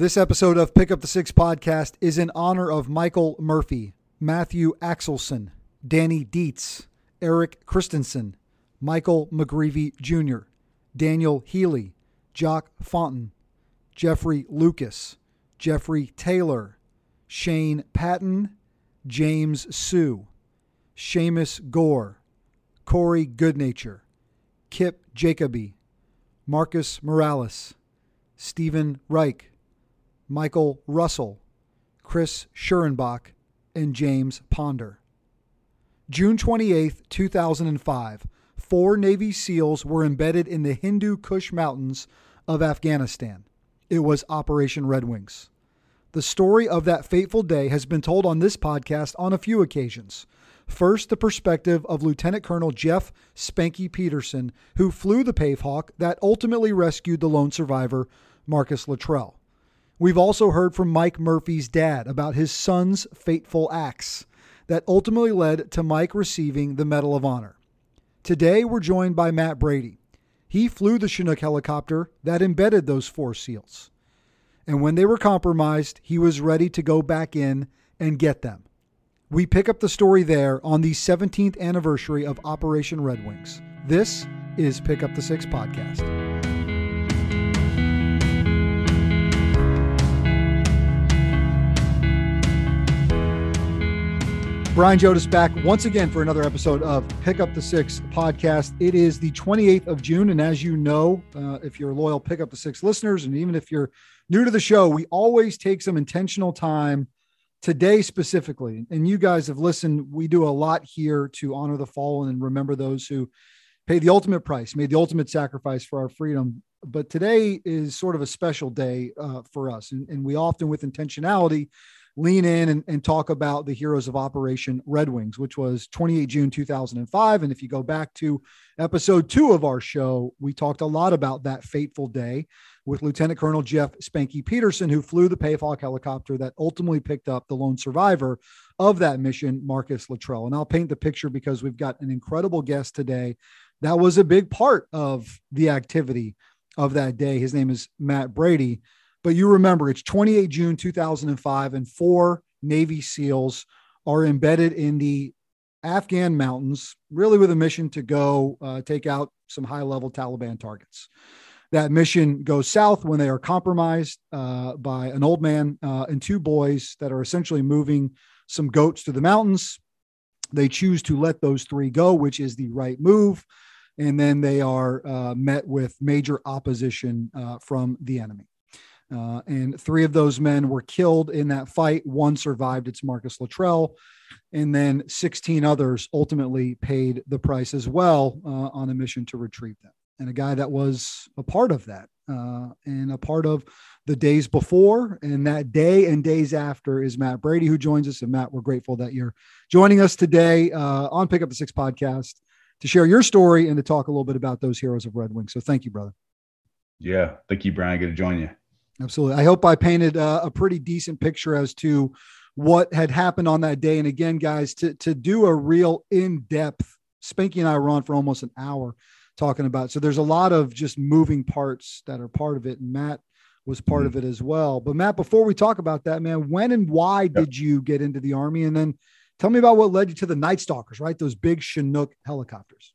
This episode of Pick Up the Six podcast is in honor of Michael Murphy, Matthew Axelson, Danny Dietz, Erik Kristensen, Michael McGreevy Jr., Daniel Healy, Jacques Fontan, Jeffrey Lucas, Jeffrey Taylor, Shane Patton, James Suh, Shamus Goare, Corey Goodnature, Kip Jacoby, Marcus Muralles, Stephen Reich, Michael Russell, Chris Scherkenbach, and James Ponder. June 28, 2005, four Navy SEALs were embedded in the Hindu Kush Mountains of Afghanistan. It was Operation Red Wings. The story of that fateful day has been told on this podcast on a few occasions. First, the perspective of Lieutenant Colonel Jeff Spanky Peterson, who flew the Pave Hawk that ultimately rescued the lone survivor, Marcus Luttrell. We've also heard from Mike Murphy's dad about his son's fateful acts that ultimately led to Mike receiving the Medal of Honor. Today, we're joined by Matt Brady. He flew the Chinook helicopter that embedded those four SEALs. And when they were compromised, he was ready to go back in and get them. We pick up the story there on the 17th anniversary of Operation Red Wings. This is Pick Up the Six podcast. Brian Jodas back once again for another episode of Pick Up the Six podcast. It is the 28th of June. And as you know, uh, if you're loyal Pick Up the Six listeners, and even if you're new to the show, we always take some intentional time today specifically. And you guys have listened. We do a lot here to honor the fallen and remember those who paid the ultimate price, made the ultimate sacrifice for our freedom. But today is sort of a special day uh, for us. And, and we often, with intentionality, lean in and, and, talk about the heroes of Operation Red Wings, which was 28 June 2005. And if you go back to episode two of our show, we talked a lot about that fateful day with Lieutenant Colonel Jeff Spanky Peterson, who flew the Pavehawk helicopter that ultimately picked up the lone survivor of that mission, Marcus Luttrell. And I'll paint the picture because we've got an incredible guest today. That was a big part of the activity of that day. His name is Matt Brady. But you remember it's 28 June 2005, and four Navy SEALs are embedded in the Afghan mountains, really with a mission to go uh, take out some high level Taliban targets. That mission goes south when they are compromised uh, by an old man uh, and two boys that are essentially moving some goats to the mountains. They choose to let those three go, which is the right move. And then they are uh, met with major opposition uh, from the enemy. Uh, and three of those men were killed in that fight. One survived. It's Marcus Luttrell. And then 16 others ultimately paid the price as well uh, on a mission to retrieve them. And a guy that was a part of that uh, and a part of the days before and that day and days after is Matt Brady, who joins us. And Matt, we're grateful that you're joining us today uh, on Pick Up the Six podcast to share your story and to talk a little bit about those heroes of Red Wing. So thank you, brother. Yeah. Thank you, Brian. Good to join you. Absolutely. I hope I painted uh, a pretty decent picture as to what had happened on that day. And again, guys, to to do a real in depth, Spanky and I were on for almost an hour talking about. So there's a lot of just moving parts that are part of it, and Matt was part mm-hmm. of it as well. But Matt, before we talk about that, man, when and why yep. did you get into the army? And then tell me about what led you to the Night Stalkers, right? Those big Chinook helicopters.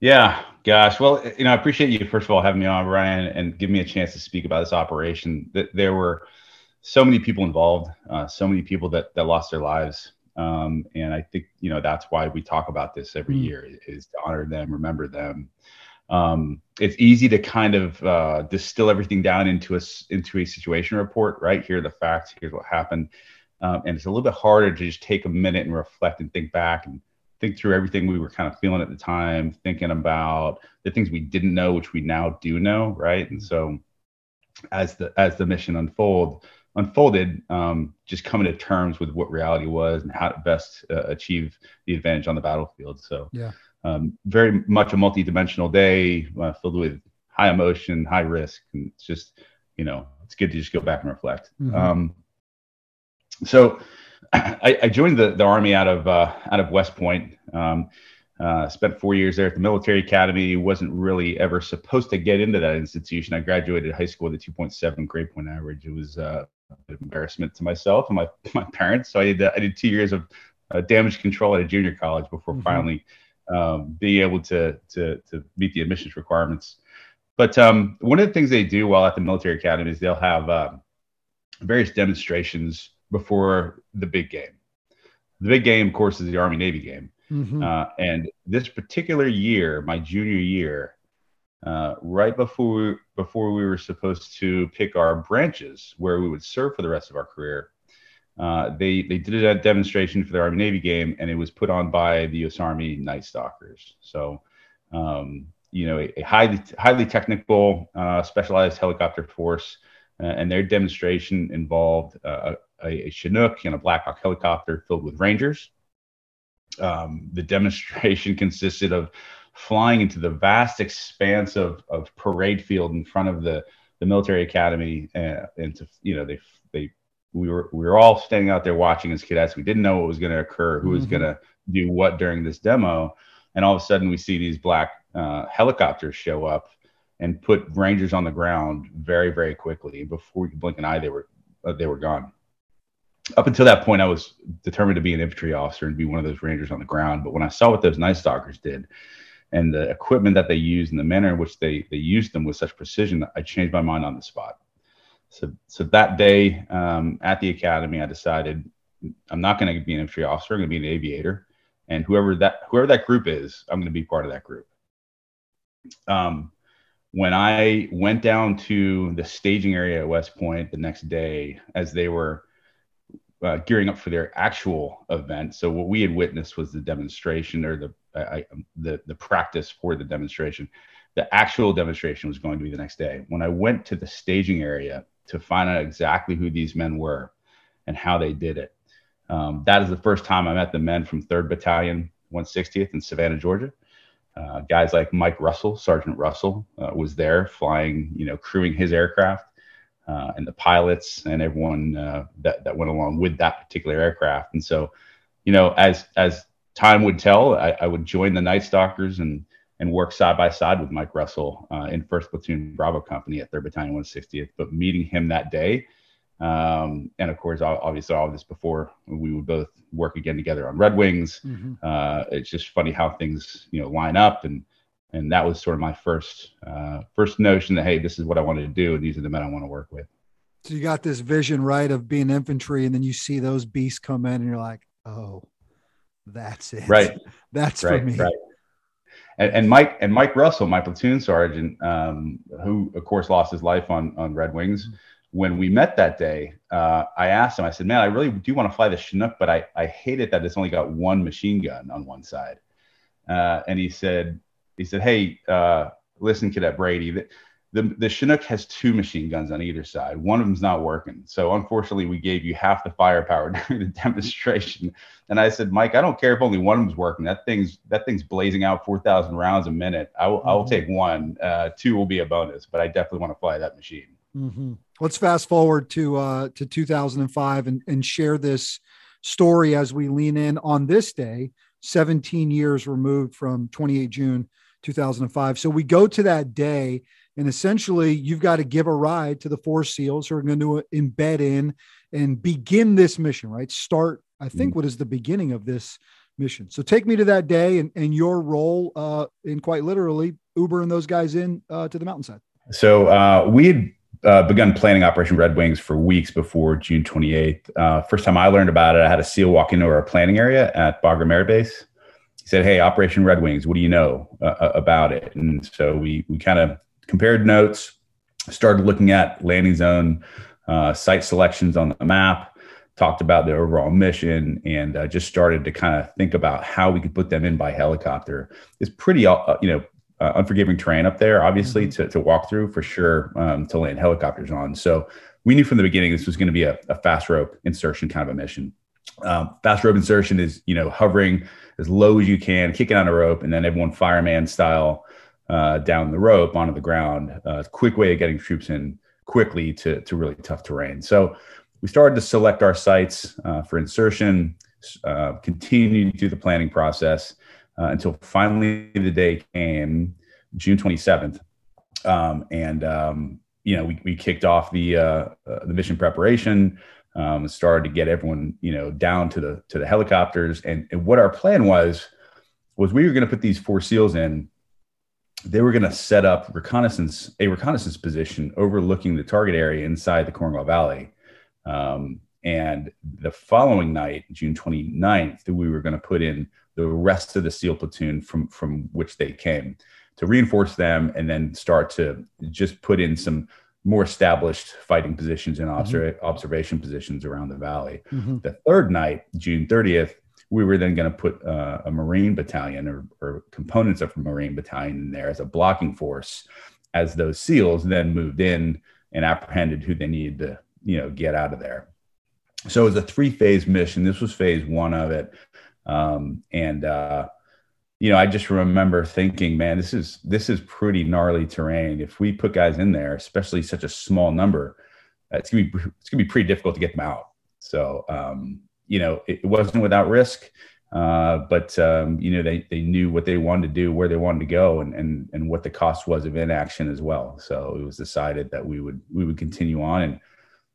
Yeah, gosh. Well, you know, I appreciate you first of all having me on, Ryan, and give me a chance to speak about this operation. That there were so many people involved, uh, so many people that that lost their lives, um, and I think you know that's why we talk about this every mm. year is to honor them, remember them. Um, it's easy to kind of uh, distill everything down into a into a situation report, right? Here are the facts. Here's what happened, um, and it's a little bit harder to just take a minute and reflect and think back and think through everything we were kind of feeling at the time, thinking about the things we didn't know, which we now do know, right? And so, as the as the mission unfold unfolded, um, just coming to terms with what reality was and how to best uh, achieve the advantage on the battlefield. So, yeah, um, very much a multi-dimensional day uh, filled with high emotion, high risk, and it's just you know it's good to just go back and reflect. Mm-hmm. Um, so I, I, joined the, the army out of uh, out of West Point. Um, Uh, spent four years there at the military academy. Wasn't really ever supposed to get into that institution. I graduated high school with a 2.7 grade point average. It was uh, an embarrassment to myself and my my parents. So I did I did two years of uh, damage control at a junior college before mm-hmm. finally um, being able to to to meet the admissions requirements. But um, one of the things they do while at the military academy is they'll have uh, various demonstrations before the big game. The big game, of course, is the Army Navy game. Mm-hmm. Uh, and this particular year, my junior year, uh, right before we, before we were supposed to pick our branches where we would serve for the rest of our career, uh, they they did a demonstration for the Army Navy game, and it was put on by the U.S. Army Night Stalkers. So, um, you know, a, a, highly highly technical, uh, specialized helicopter force, uh, and their demonstration involved uh, a, a, Chinook and a Black Hawk helicopter filled with Rangers. Um, the demonstration consisted of flying into the vast expanse of, of parade field in front of the, the military academy uh, and to you know they they we were we were all standing out there watching as cadets we didn't know what was going to occur who was mm-hmm. going to do what during this demo and all of a sudden we see these black uh, helicopters show up and put rangers on the ground very very quickly before we could blink an eye they were uh, they were gone up until that point i was determined to be an infantry officer and be one of those rangers on the ground but when i saw what those night stalkers did and the equipment that they used and the manner in which they they used them with such precision, I changed my mind on the spot. So so that day um, at the academy, I decided I'm not going to be an infantry officer. I'm going to be an aviator, and whoever that whoever that group is, I'm going to be part of that group. Um, when I went down to the staging area at West Point the next day, as they were uh, gearing up for their actual event. So what we had witnessed was the demonstration or the I, the the practice for the demonstration. The actual demonstration was going to be the next day. When I went to the staging area to find out exactly who these men were and how they did it, um, that is the first time I met the men from 3rd Battalion, 160th in Savannah, Georgia. Uh, guys like Mike Russell, Sergeant Russell, uh, was there flying, you know, crewing his aircraft uh, and the pilots and everyone uh, that that went along with that particular aircraft. And so, you know, as as time would tell, I, I would join the Night Stalkers and and work side by side with Mike Russell uh, in First Platoon Bravo Company at Third Battalion 160th. But meeting him that day, um, and of course, obviously, all this before we would both work again together on Red Wings. Mm-hmm. Uh, it's just funny how things you know line up and and that was sort of my first uh, first notion that hey, this is what I wanted to do, and these are the men I want to work with. So you got this vision, right, of being infantry, and then you see those beasts come in, and you're like, oh, that's it, right? That's right, for me. Right. And, and, Mike and Mike Russell, my platoon sergeant, um, who of course lost his life on on Red Wings. Mm-hmm. When we met that day, uh, I asked him. I said, "Man, I really do want to fly the Chinook, but I I hate it that it's only got one machine gun on one side." Uh, and he said, he said, "Hey, uh, listen, Cadet Brady, the, the, the Chinook has two machine guns on either side. One of them's not working. So unfortunately, we gave you half the firepower during the demonstration." And I said, "Mike, I don't care if only one of them's working. That thing's that thing's blazing out four thousand rounds a minute. I will, mm-hmm. I will take one. Uh, two will be a bonus, but I definitely want to fly that machine." Mm-hmm. Let's fast forward to uh, to 2005 and, and share this story as we lean in on this day, 17 years removed from 28 June 2005. So we go to that day, and essentially, you've got to give a ride to the four SEALs who are going to embed in and begin this mission, right? Start, I think, mm-hmm. what is the beginning of this mission. So take me to that day and, and your role uh, in quite literally Ubering those guys in uh, to the mountainside. So uh, we had uh, begun planning Operation Red Wings for weeks before June 28th. Uh, first time I learned about it, I had a SEAL walk into our planning area at Bagram Air Base said, "Hey, Operation Red Wings, what do you know uh, uh about it?" And so we we kind of compared notes, started looking at landing zone uh, site selections on the map, talked about the overall mission, and uh, just started to kind of think about how we could put them in by helicopter. It's pretty, uh, you know. Uh, unforgiving terrain up there, obviously, mm-hmm. to, to walk through for sure um, to land helicopters on. So we knew from the beginning this was going to be a, a fast rope insertion kind of a mission. Um, fast rope insertion is you know hovering as low as you can, kicking on a rope, and then everyone fireman style uh, down the rope onto the ground. Uh, quick way of getting troops in quickly to, to really tough terrain. So we started to select our sites uh, for insertion, uh, continued through the planning process. uh, until finally the day came, June 27th, um, and um, you know we, we kicked off the uh, uh, the mission preparation. Um, started to get everyone you know down to the to the helicopters, and, and what our plan was was we were going to put these four seals in. They were going to set up reconnaissance a reconnaissance position overlooking the target area inside the Korangal Valley. Um, and the following night, June 29th, we were going to put in the rest of the SEAL platoon from from which they came to reinforce them and then start to just put in some more established fighting positions and mm-hmm. observation positions around the valley. Mm-hmm. The third night, June 30th, we were then going to put uh, a Marine battalion or, or, components of a Marine battalion in there as a blocking force as those SEALs then moved in and apprehended who they needed to, you know, get out of there. So it was a three phase mission. This was phase one of it. Um, and, uh, you know, I just remember thinking, man, this is this is pretty gnarly terrain. If we put guys in there, especially such a small number, it's gonna be it's gonna be pretty difficult to get them out. So, um, you know, it, it, wasn't without risk, uh, but um, you know, they they knew what they wanted to do, where they wanted to go, and and and what the cost was of inaction as well. So it was decided that we would we would continue on and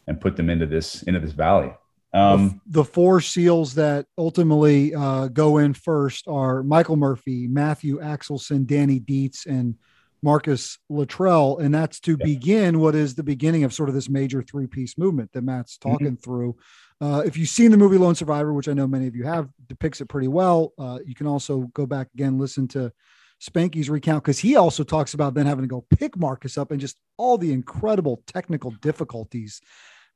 and put them into this into this valley. Um, the, the, four SEALs that ultimately uh, go in first are Michael Murphy, Matthew Axelson, Danny Dietz, and Marcus Luttrell. And that's to yeah. begin what is the beginning of sort of this major three piece movement that Matt's mm-hmm. talking mm-hmm. through. Uh, if you've seen the movie Lone Survivor, which I know many of you have, depicts it pretty well. Uh, you can also go back again, listen to Spanky's recount because he also talks about then having to go pick Marcus up and just all the incredible technical difficulties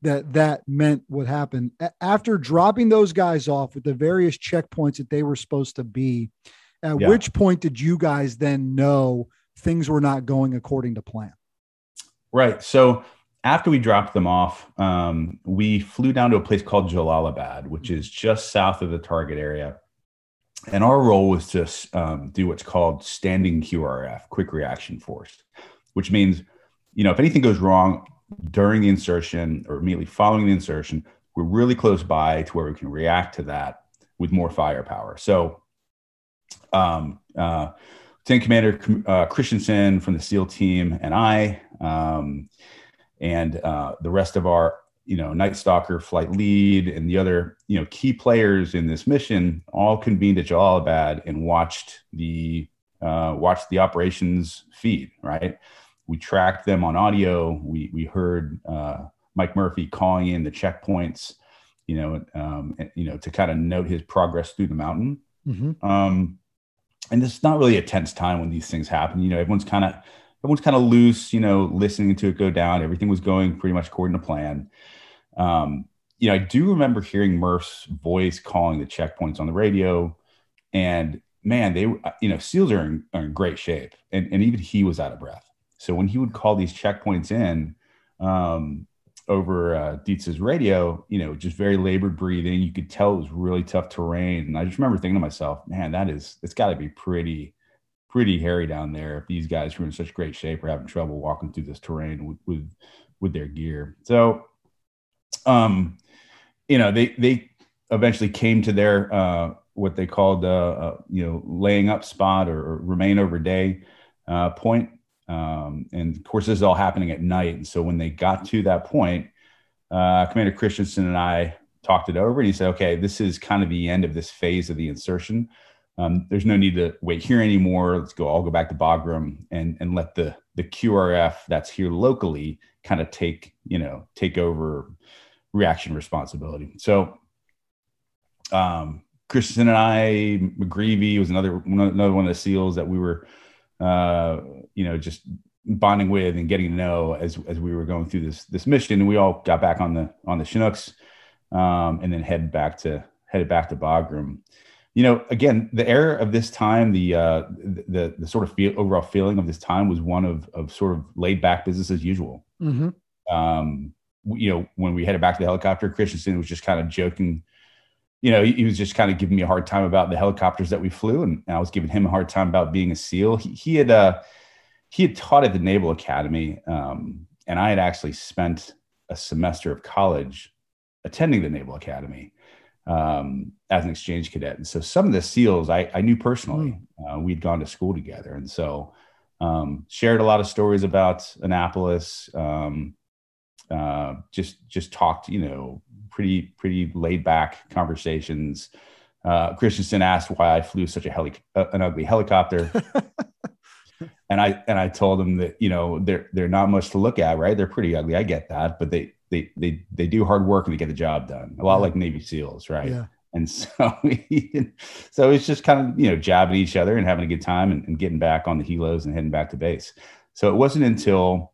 that that meant what happened. After dropping those guys off with the various checkpoints that they were supposed to be at yeah. which point did you guys then know things were not going according to plan? Right. So after we dropped them off um, we flew down to a place called jalalabad which is just south of the target area. And our role was to um, do what's called standing qrf quick reaction force which means you know if anything goes wrong during the insertion or immediately following the insertion, we're really close by to where we can react to that with more firepower. So, um, uh, Lieutenant Commander uh, Kristensen from the SEAL team and I, um, and uh, the rest of our, you know, Night Stalker flight lead and the other, you know, key players in this mission all convened at Jalalabad and watched the uh, watched the operations feed. Right, we tracked them on audio. We we heard uh, Mike Murphy calling in the checkpoints, you know, um, you know, to kind of note his progress through the mountain. Mm-hmm. Um, and it's not really a tense time when these things happen. You know, everyone's kind of everyone's kind of loose. You know, listening to it go down. Everything was going pretty much according to plan. Um, you know, I do remember hearing Murph's voice calling the checkpoints on the radio, and man, they you know, SEALs are in, are in great shape, and and even he was out of breath. So when he would call these checkpoints in um, over uh, Dietz's radio, you know, just very labored breathing, you could tell it was really tough terrain. And I just remember thinking to myself, man, that is, it's got to be pretty, pretty hairy down there if these guys who are in such great shape are having trouble walking through this terrain with, with, with their gear. So, um, you know, they, they eventually came to their, uh, what they called, uh, uh you know, laying up spot or, or remain over day uh, point um, and of course, this is all happening at night. And so when they got to that point, uh, Commander Kristensen and I talked it over, and he said, "Okay, this is kind of the end of this phase of the insertion. Um, there's no need to wait here anymore. Let's go. I'll go back to Bagram and and let the the QRF that's here locally kind of take you know take over reaction responsibility." So. Um, Kristensen and I, McGreevy was another another one of the SEALs that we were uh, you know, just bonding with and getting to know as as we were going through this this mission. And we all got back on the on the Chinooks, um, and then head back to headed back to Bagram. You know, again, the era of this time, the uh, the the sort of feel, overall feeling of this time was one of of sort of laid back business as usual. Mm-hmm. Um, you know, when we headed back to the helicopter, Kristensen was just kind of joking you know, he, he was just kind of giving me a hard time about the helicopters that we flew, and, and I was giving him a hard time about being a SEAL. He, he had uh, he had taught at the Naval Academy, um, and I had actually spent a semester of college attending the Naval Academy. um, as an exchange cadet. And so some of the SEALs I, I knew personally. Mm. Uh, we'd gone to school together, and so um, shared a lot of stories about Annapolis. Um, uh, just just talked, you know, pretty pretty laid back conversations. Uh, Kristensen asked why I flew such a heli- uh, an ugly helicopter. and I and I told him that you know they're they're not much to look at, right? They're pretty ugly. I get that, but they they they they do hard work and they get the job done. A lot yeah. like Navy SEALs, right? Yeah. And so, so it's just kind of you know jabbing each other and having a good time and, and, getting back on the helos and heading back to base. So it wasn't until,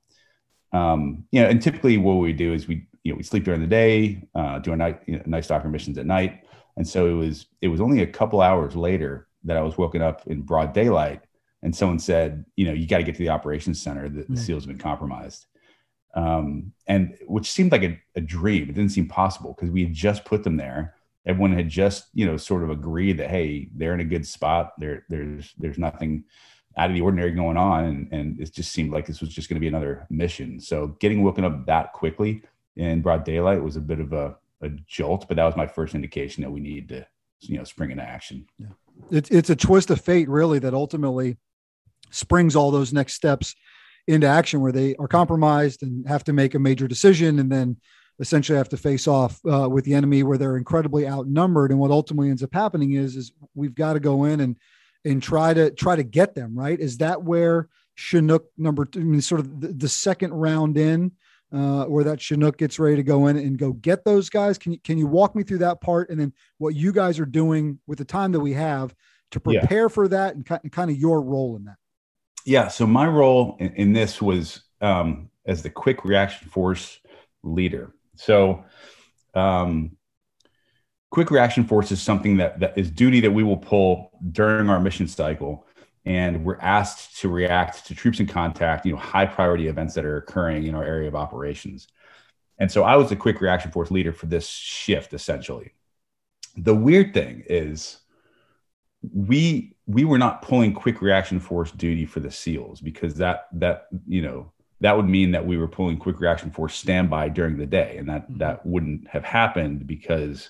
um, you know, and typically what we do is we you know we sleep during the day, uh, do our night you know, night stalker missions at night, and so it was it was only a couple hours later that I was woken up in broad daylight and someone said, you know, you got to get to the operations center. The, the mm. SEALs have been compromised um, and which seemed like a, a dream. It didn't seem possible because we had just put them there. Everyone had just, you know, sort of agreed that hey, they're in a good spot. There, there's, there's nothing out of the ordinary going on, and, and it just seemed like this was just going to be another mission. So getting woken up that quickly in broad daylight was a bit of a, a jolt, but that was my first indication that we need to, you know, spring into action. Yeah. It's it's a twist of fate, really, that ultimately springs all those next steps into action where they are compromised and have to make a major decision and then essentially have to face off uh, with the enemy where they're incredibly outnumbered and what ultimately ends up happening is is we've got to go in and and try to try to get them right is that where chinook number two I mean, sort of the, the second round in uh, where that chinook gets ready to go in and go get those guys can you can you walk me through that part and then what you guys are doing with the time that we have to prepare yeah. for that and, and kind of your role in that yeah. So my role in, in this was um, as the quick reaction force leader. So, um, quick reaction force is something that, that is duty that we will pull during our mission cycle. And we're asked to react to troops in contact, you know, high priority events that are occurring in our area of operations. And so I was the quick reaction force leader for this shift, essentially. The weird thing is we we were not pulling quick reaction force duty for the SEALs because that that you know that would mean that we were pulling quick reaction force standby during the day, and that mm-hmm. that wouldn't have happened because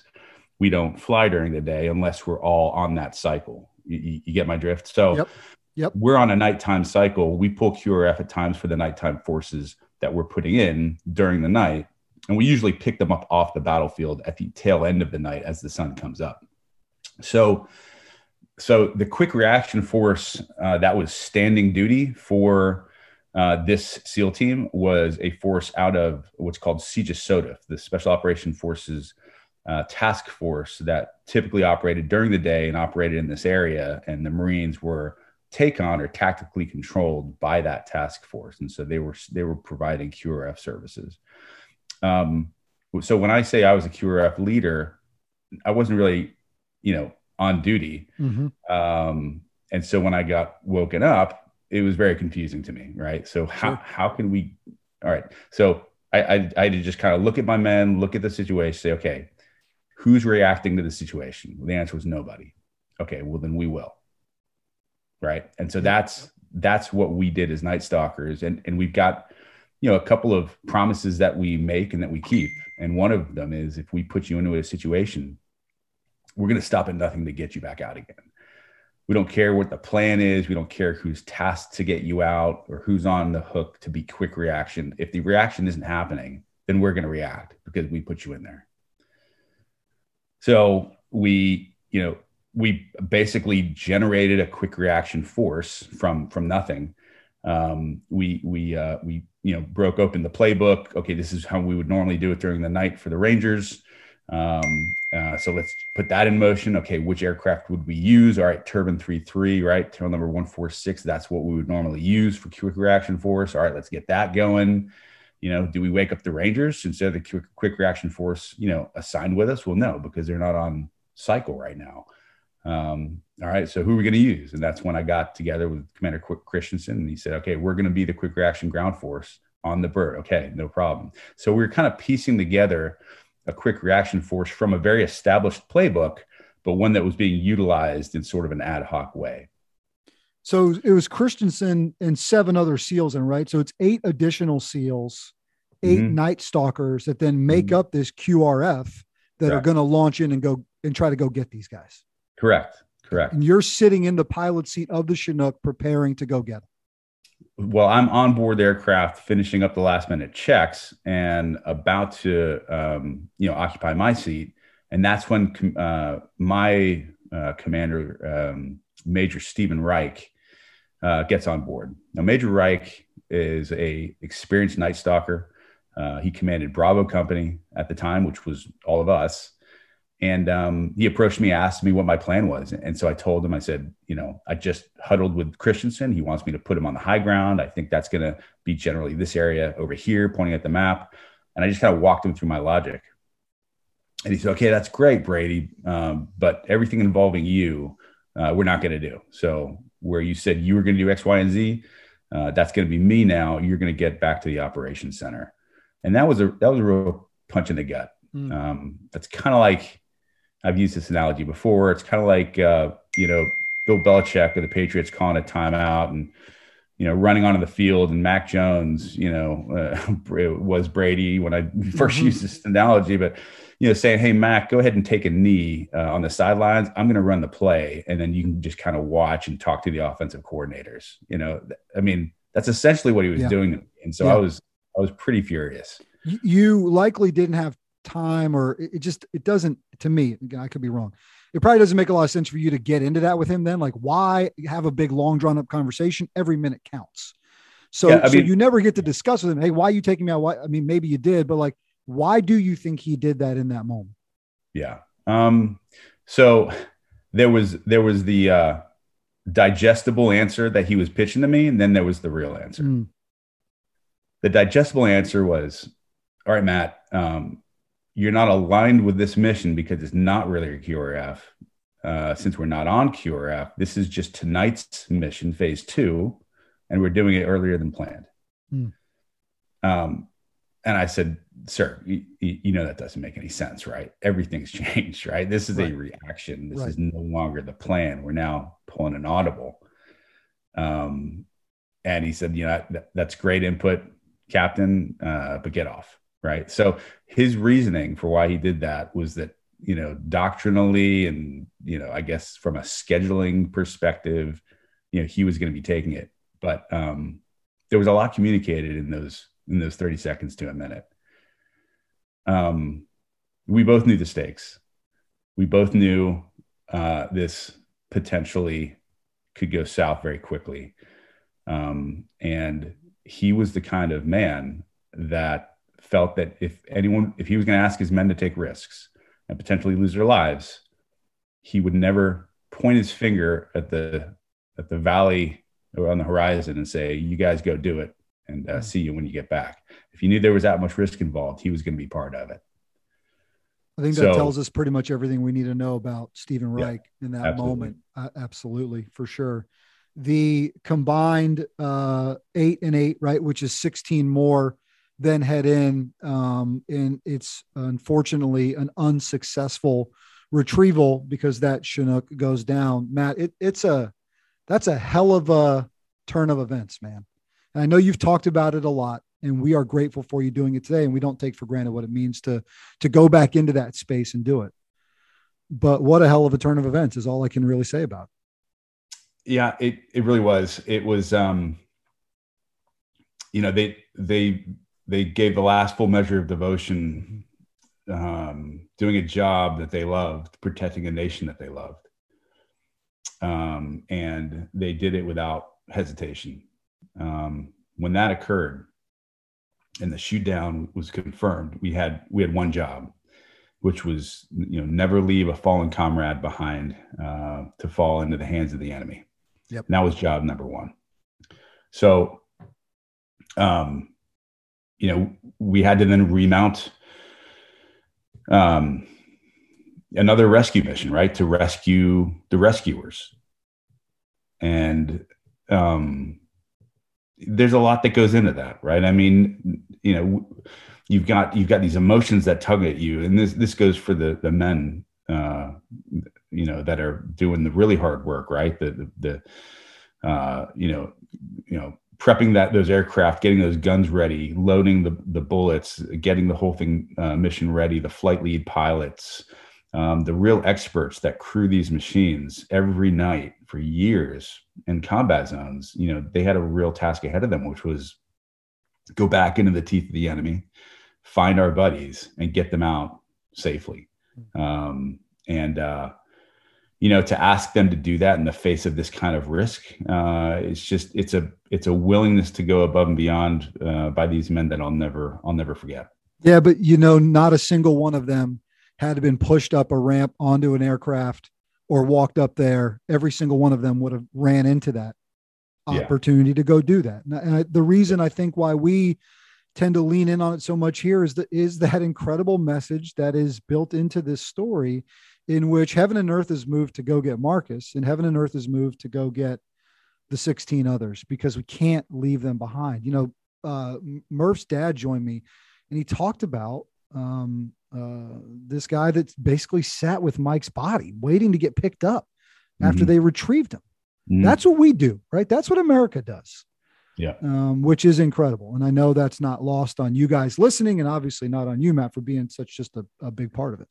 we don't fly during the day unless we're all on that cycle. You, you get my drift. So yep. Yep. we're on a nighttime cycle. We pull QRF at times for the nighttime forces that we're putting in during the night, and we usually pick them up off the battlefield at the tail end of the night as the sun comes up. So so the quick reaction force uh, that was standing duty for uh, this SEAL team was a force out of what's called SOTF, the Special Operation Forces uh, task force that typically operated during the day and operated in this area, and the Marines were take on or tactically controlled by that task force, and so they were they were providing QRF services. Um, so when I say I was a QRF leader, I wasn't really, you know, on duty. Mm-hmm. Um, and so when I got woken up, it was very confusing to me, right? So how sure. how can we? All right, so I, I I had to just kind of look at my men, look at the situation, say, okay, who's reacting to the situation? The answer was nobody. Okay, well then we will. Right, and so that's that's what we did as night stalkers, and and we've got you know a couple of promises that we make and that we keep, and one of them is if we put you into a situation we're going to stop at nothing to get you back out again. We don't care what the plan is. We don't care who's tasked to get you out or who's on the hook to be quick reaction. If the reaction isn't happening, then we're going to react because we put you in there. So we, you know, we basically generated a quick reaction force from from nothing. Um, we we uh, we you know broke open the playbook. Okay, this is how we would normally do it during the night for the Rangers. Um, uh, so let's put that in motion. Okay, which aircraft would we use? All right, turbine 33, right? Tail number 146. That's what we would normally use for quick reaction force. All right, let's get that going. You know, do we wake up the Rangers instead of the quick, quick reaction force, you know, assigned with us? Well, no, because they're not on cycle right now. Um, all right, so who are we going to use? And that's when I got together with Commander Quick Kristensen, and he said, okay, we're going to be the quick reaction ground force on the bird. Okay, no problem. So we we're kind of piecing together a quick reaction force from a very established playbook, but one that was being utilized in sort of an ad hoc way. So it was Kristensen and seven other SEALs, and right? So it's eight additional SEALs, 8 mm-hmm. Night Stalkers that then make mm-hmm. up this QRF that are going to launch in and go and try to go get these guys. Correct. Correct. And you're sitting in the pilot seat of the Chinook preparing to go get them. Well, I'm on board the aircraft, finishing up the last minute checks, and about to, um, you know, occupy my seat. And that's when uh, my uh, commander, um, Major Stephen Reich, uh, gets on board. Now, Major Reich is a experienced night stalker. Uh, he commanded Bravo Company at the time, which was all of us. And um, he approached me, asked me what my plan was. And so I told him, I said, you know, I just huddled with Kristensen. He wants me to put him on the high ground. I think that's going to be generally this area over here, pointing at the map. And I just kind of walked him through my logic. And he said, okay, that's great, Brady. Um, but everything involving you, uh, we're not going to do. So where you said you were going to do X, Y, and Z, uh, that's going to be me now. You're going to get back to the operations center. And that was a, that was a real punch in the gut. Mm. Um, that's kind of like, I've used this analogy before. It's kind of like, uh, you know, Bill Belichick of the Patriots calling a timeout and, you know, running onto the field and Mac Jones, you know, uh, was Brady when I 1st mm-hmm. used this analogy, but, you know, saying, Hey, Mac, go ahead and take a knee uh, on the sidelines. I'm going to run the play. And then you can just kind of watch and talk to the offensive coordinators. You know, I mean, that's essentially what he was yeah. doing. And so yeah. I was, I was pretty furious. You likely didn't have time or it just, it doesn't, to me, I could be wrong. It probably doesn't make a lot of sense for you to get into that with him then. Like, why have a big, long, drawn up conversation? Every minute counts. So, yeah, I mean, so you never get to discuss with him. Hey, why are you taking me out? Why? I mean, maybe you did, but like, why do you think he did that in that moment? Yeah. Um, so there was there was the uh, digestible answer that he was pitching to me, and then there was the real answer. Mm. The digestible answer was, "All right, Matt, um, you're not aligned with this mission because it's not really a QRF. Uh, since we're not on QRF, this is just tonight's mission, phase two, and we're doing it earlier than planned. Hmm. Um, and I said, sir, you, you, know that doesn't make any sense, right? Everything's changed, right? This is right. a reaction. This right. is no longer the plan. We're now pulling an audible. Um, and he said, you know, that, that's great input, Captain, uh, but get off right? So his reasoning for why he did that was that you know doctrinally and you know I guess from a scheduling perspective, you know he was going to be taking it, but um, there was a lot communicated in those in those thirty seconds to a minute. Um, we both knew the stakes. We both knew uh, this potentially could go south very quickly. Um, and he was the kind of man that felt that if anyone, if he was going to ask his men to take risks and potentially lose their lives, he would never point his finger at the at the valley or on the horizon and say, "You guys go do it, and uh, see you when you get back." If he knew there was that much risk involved, he was going to be part of it. I think that so, tells us pretty much everything we need to know about Stephen Reich yeah, in that absolutely. moment. Uh, absolutely, for sure. The combined uh, eight and eight, right, which is 16 more then head in. Um, and it's unfortunately an unsuccessful retrieval because that Chinook goes down. Matt, it, it's a that's a hell of a turn of events, man. And I know you've talked about it a lot, and we are grateful for you doing it today. And we don't take for granted what it means to to go back into that space and do it. But what a hell of a turn of events is all I can really say about. It. Yeah, it it really was. It was um you know, they they they gave the last full measure of devotion, um, doing a job that they loved, protecting a nation that they loved. Um, and they did it without hesitation. Um, when that occurred and the shoot down was confirmed, we had we had one job, which was you know never leave a fallen comrade behind uh, to fall into the hands of the enemy. Yep. And that was job number one. So um, you know, we had to then remount um, another rescue mission, right, to rescue the rescuers. And um, there's a lot that goes into that, right? I mean, you know, you've got you've got these emotions that tug at you, and this this goes for the the men, uh, you know, that are doing the really hard work, right? The the, the uh, you know, you know, prepping that those aircraft, getting those guns ready, loading the the bullets, getting the whole thing uh, mission ready, the flight lead pilots, um, the real experts that crew these machines every night for years in combat zones, you know, they had a real task ahead of them, which was go back into the teeth of the enemy, find our buddies, and get them out safely. Um, and uh, you know, to ask them to do that in the face of this kind of risk, uh, it's just it's a it's a willingness to go above and beyond uh, by these men that I'll never I'll never forget. Yeah, but you know, not a single one of them had been pushed up a ramp onto an aircraft or walked up there, every single one of them would have ran into that yeah. opportunity to go do that. And I, the reason I think why we tend to lean in on it so much here is that is that incredible message that is built into this story in which heaven and earth is moved to go get Marcus and heaven and earth is moved to go get the 16 others because we can't leave them behind. You know, uh, Murph's dad joined me and he talked about um, uh, this guy that basically sat with Mike's body, waiting to get picked up after mm-hmm. they retrieved him. Mm-hmm. That's what we do, right? That's what America does. Yeah. Um, which is incredible. And I know that's not lost on you guys listening, and obviously not on you, Matt, for being such just a, a big part of it.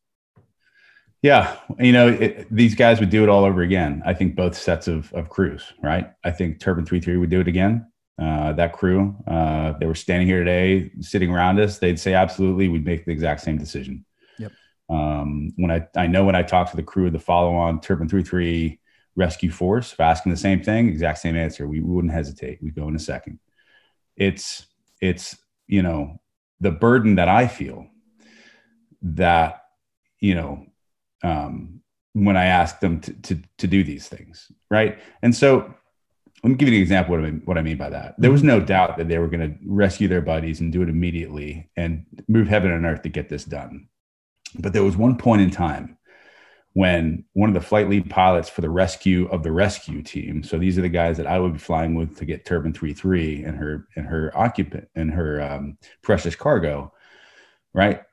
Yeah. You know, it, these guys would do it all over again. I think both sets of, of crews, right? I think Turbine 3 3 would do it again uh, that crew, uh, they were standing here today, sitting around us, they'd say absolutely, we'd make the exact same decision. Yep. Um, when I I know when I talked to the crew of the follow-on Turbine Three Three Rescue Force, asking the same thing, exact same answer. We, we wouldn't hesitate. We'd go in a second. It's it's you know the burden that I feel that you know um, when I ask them to, to to do these things, right? And so let me give you an example what I mean, what I mean by that. There was no doubt that they were going to rescue their buddies and do it immediately and move heaven and earth to get this done. But there was one point in time when one of the flight lead pilots for the rescue of the rescue team, so these are the guys that I would be flying with to get Turbine 33 and her and her occupant and her um, precious cargo, right?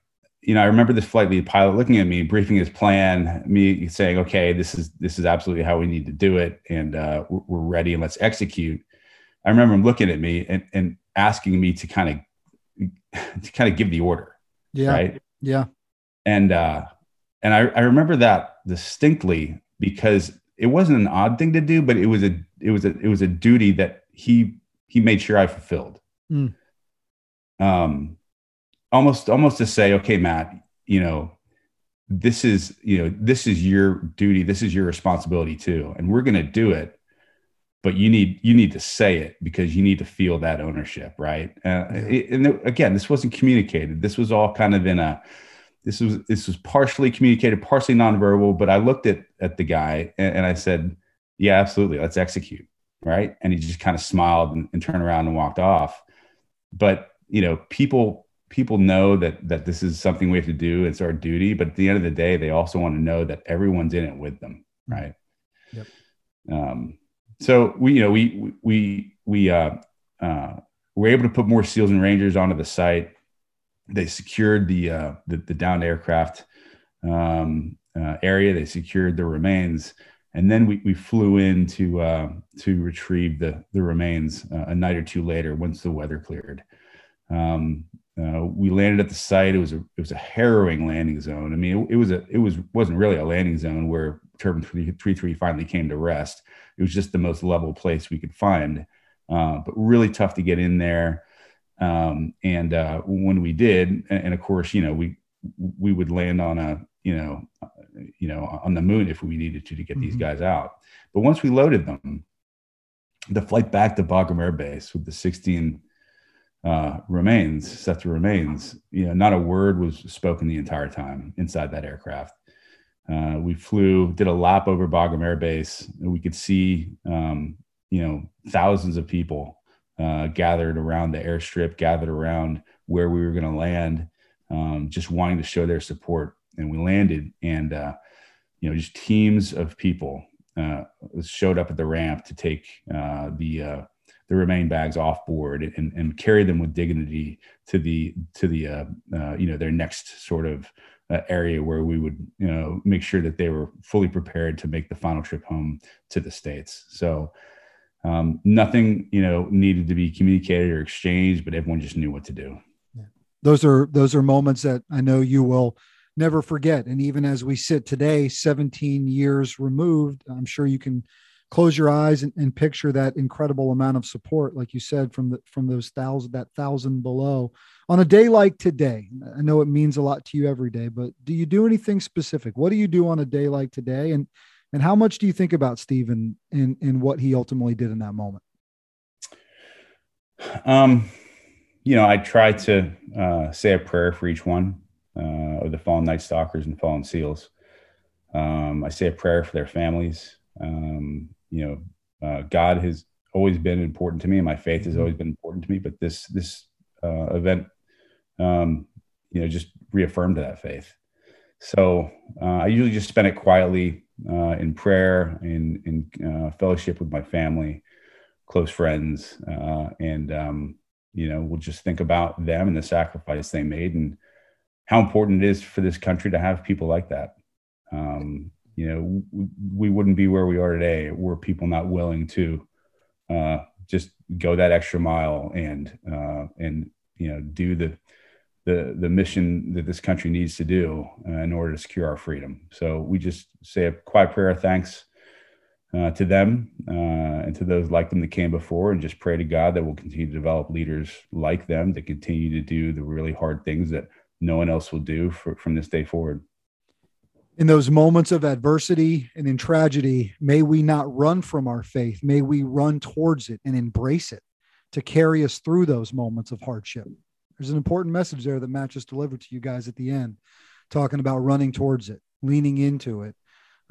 You know, I remember this flight lead pilot looking at me, briefing his plan, me saying, "Okay, this is this is absolutely how we need to do it, and uh, we're, ready, and let's execute." I remember him looking at me and, and asking me to kind of to kind of give the order. Yeah. Right. Yeah. And uh, and I, I remember that distinctly because it wasn't an odd thing to do, but it was a it was a it was a duty that he he made sure I fulfilled. Mm. Um, almost almost to say, okay, Matt, you know, this is you know this is your duty, this is your responsibility too, and we're going to do it. But you need you need to say it because you need to feel that ownership, right? Uh, it, and again, this wasn't communicated. This was all kind of in a this was this was partially communicated, partially nonverbal. But I looked at at the guy and, and I said, "Yeah, absolutely, let's execute." Right, and he just kind of smiled and, and turned around and walked off. But you know, people people know that that this is something we have to do it's our duty but at the end of the day they also want to know that everyone's in it with them mm-hmm. right yep. um, so we you know we we we uh, uh, were able to put more seals and rangers onto the site they secured the uh, the, the downed aircraft um, uh, area they secured the remains and then we, we flew in to uh, to retrieve the the remains uh, a night or two later once the weather cleared um, uh, we landed at the site. It was a it was a harrowing landing zone. I mean, it, it was a it was wasn't really a landing zone where Turbine three three finally came to rest. It was just the most level place we could find, uh, but really tough to get in there. Um, and uh, when we did, and, and, of course, you know, we we would land on a you know you know on the moon if we needed to to get mm-hmm. these guys out. But once we loaded them, the flight back to Bagram Air Base with the 16 uh, remains, of remains, you know, not a word was spoken the entire time inside that aircraft. Uh, we flew, did a lap over Bagram Air Base. And we could see, um, you know, thousands of people uh, gathered around the airstrip, gathered around where we were going to land, um, just wanting to show their support. And we landed, and uh, you know, just teams of people uh, showed up at the ramp to take uh, the the remain bags off board and, and carry them with dignity to the to the uh, uh, you know their next sort of uh, area where we would you know make sure that they were fully prepared to make the final trip home to the states. So um, nothing you know needed to be communicated or exchanged, but everyone just knew what to do. Yeah. Those are those are moments that I know you will never forget. And even as we sit today, 17 years removed, I'm sure you can close your eyes and, and picture that incredible amount of support, like you said, from the from those thousand that thousand below. On a day like today, I know it means a lot to you every day, but do you do anything specific? What do you do on a day like today? And and how much do you think about Stephen and and what he ultimately did in that moment? Um, you know, I try to uh, say a prayer for each one uh, of the fallen Night Stalkers and fallen SEALs. Um, I say a prayer for their families. Um, you know, uh, God has always been important to me, and my faith has mm-hmm. always been important to me. But this this uh, event, um, you know, just reaffirmed that faith. So uh, I usually just spend it quietly uh, in prayer, in in uh, fellowship with my family, close friends, uh, and um, you know, we'll just think about them and the sacrifice they made, and how important it is for this country to have people like that. Um, you know, we wouldn't be where we are today were people not willing to uh, just go that extra mile and uh, and you know do the the the mission that this country needs to do uh, in order to secure our freedom. So we just say a quiet prayer of thanks uh, to them uh, and to those like them that came before, and just pray to God that we'll continue to develop leaders like them that continue to do the really hard things that no one else will do for, from this day forward in those moments of adversity and in tragedy, may we not run from our faith. May we run towards it and embrace it to carry us through those moments of hardship. There's an important message there that Matt just delivered to you guys at the end, talking about running towards it, leaning into it,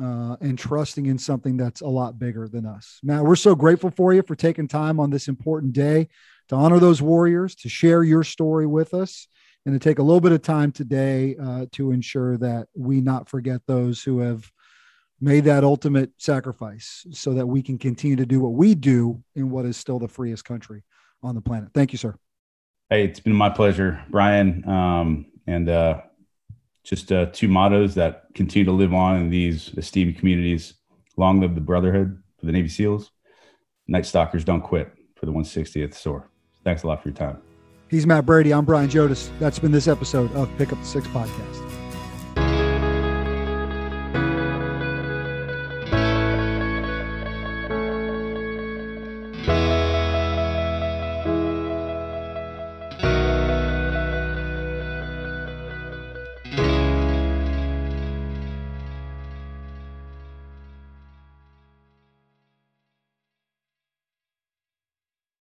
uh, and trusting in something that's a lot bigger than us. Matt, we're so grateful for you for taking time on this important day to honor those warriors, to share your story with us and to take a little bit of time today uh, to ensure that we not forget those who have made that ultimate sacrifice so that we can continue to do what we do in what is still the freest country on the planet. Thank you, sir. Hey, it's been my pleasure, Brian. Um, and uh, just uh, two mottos that continue to live on in these esteemed communities. Long live the brotherhood for the Navy SEALs. Night Stalkers don't quit for the 160th SOAR. Thanks a lot for your time. He's Matt Brady. I'm Brian Jodis. That's been this episode of Pick Up the Six podcast.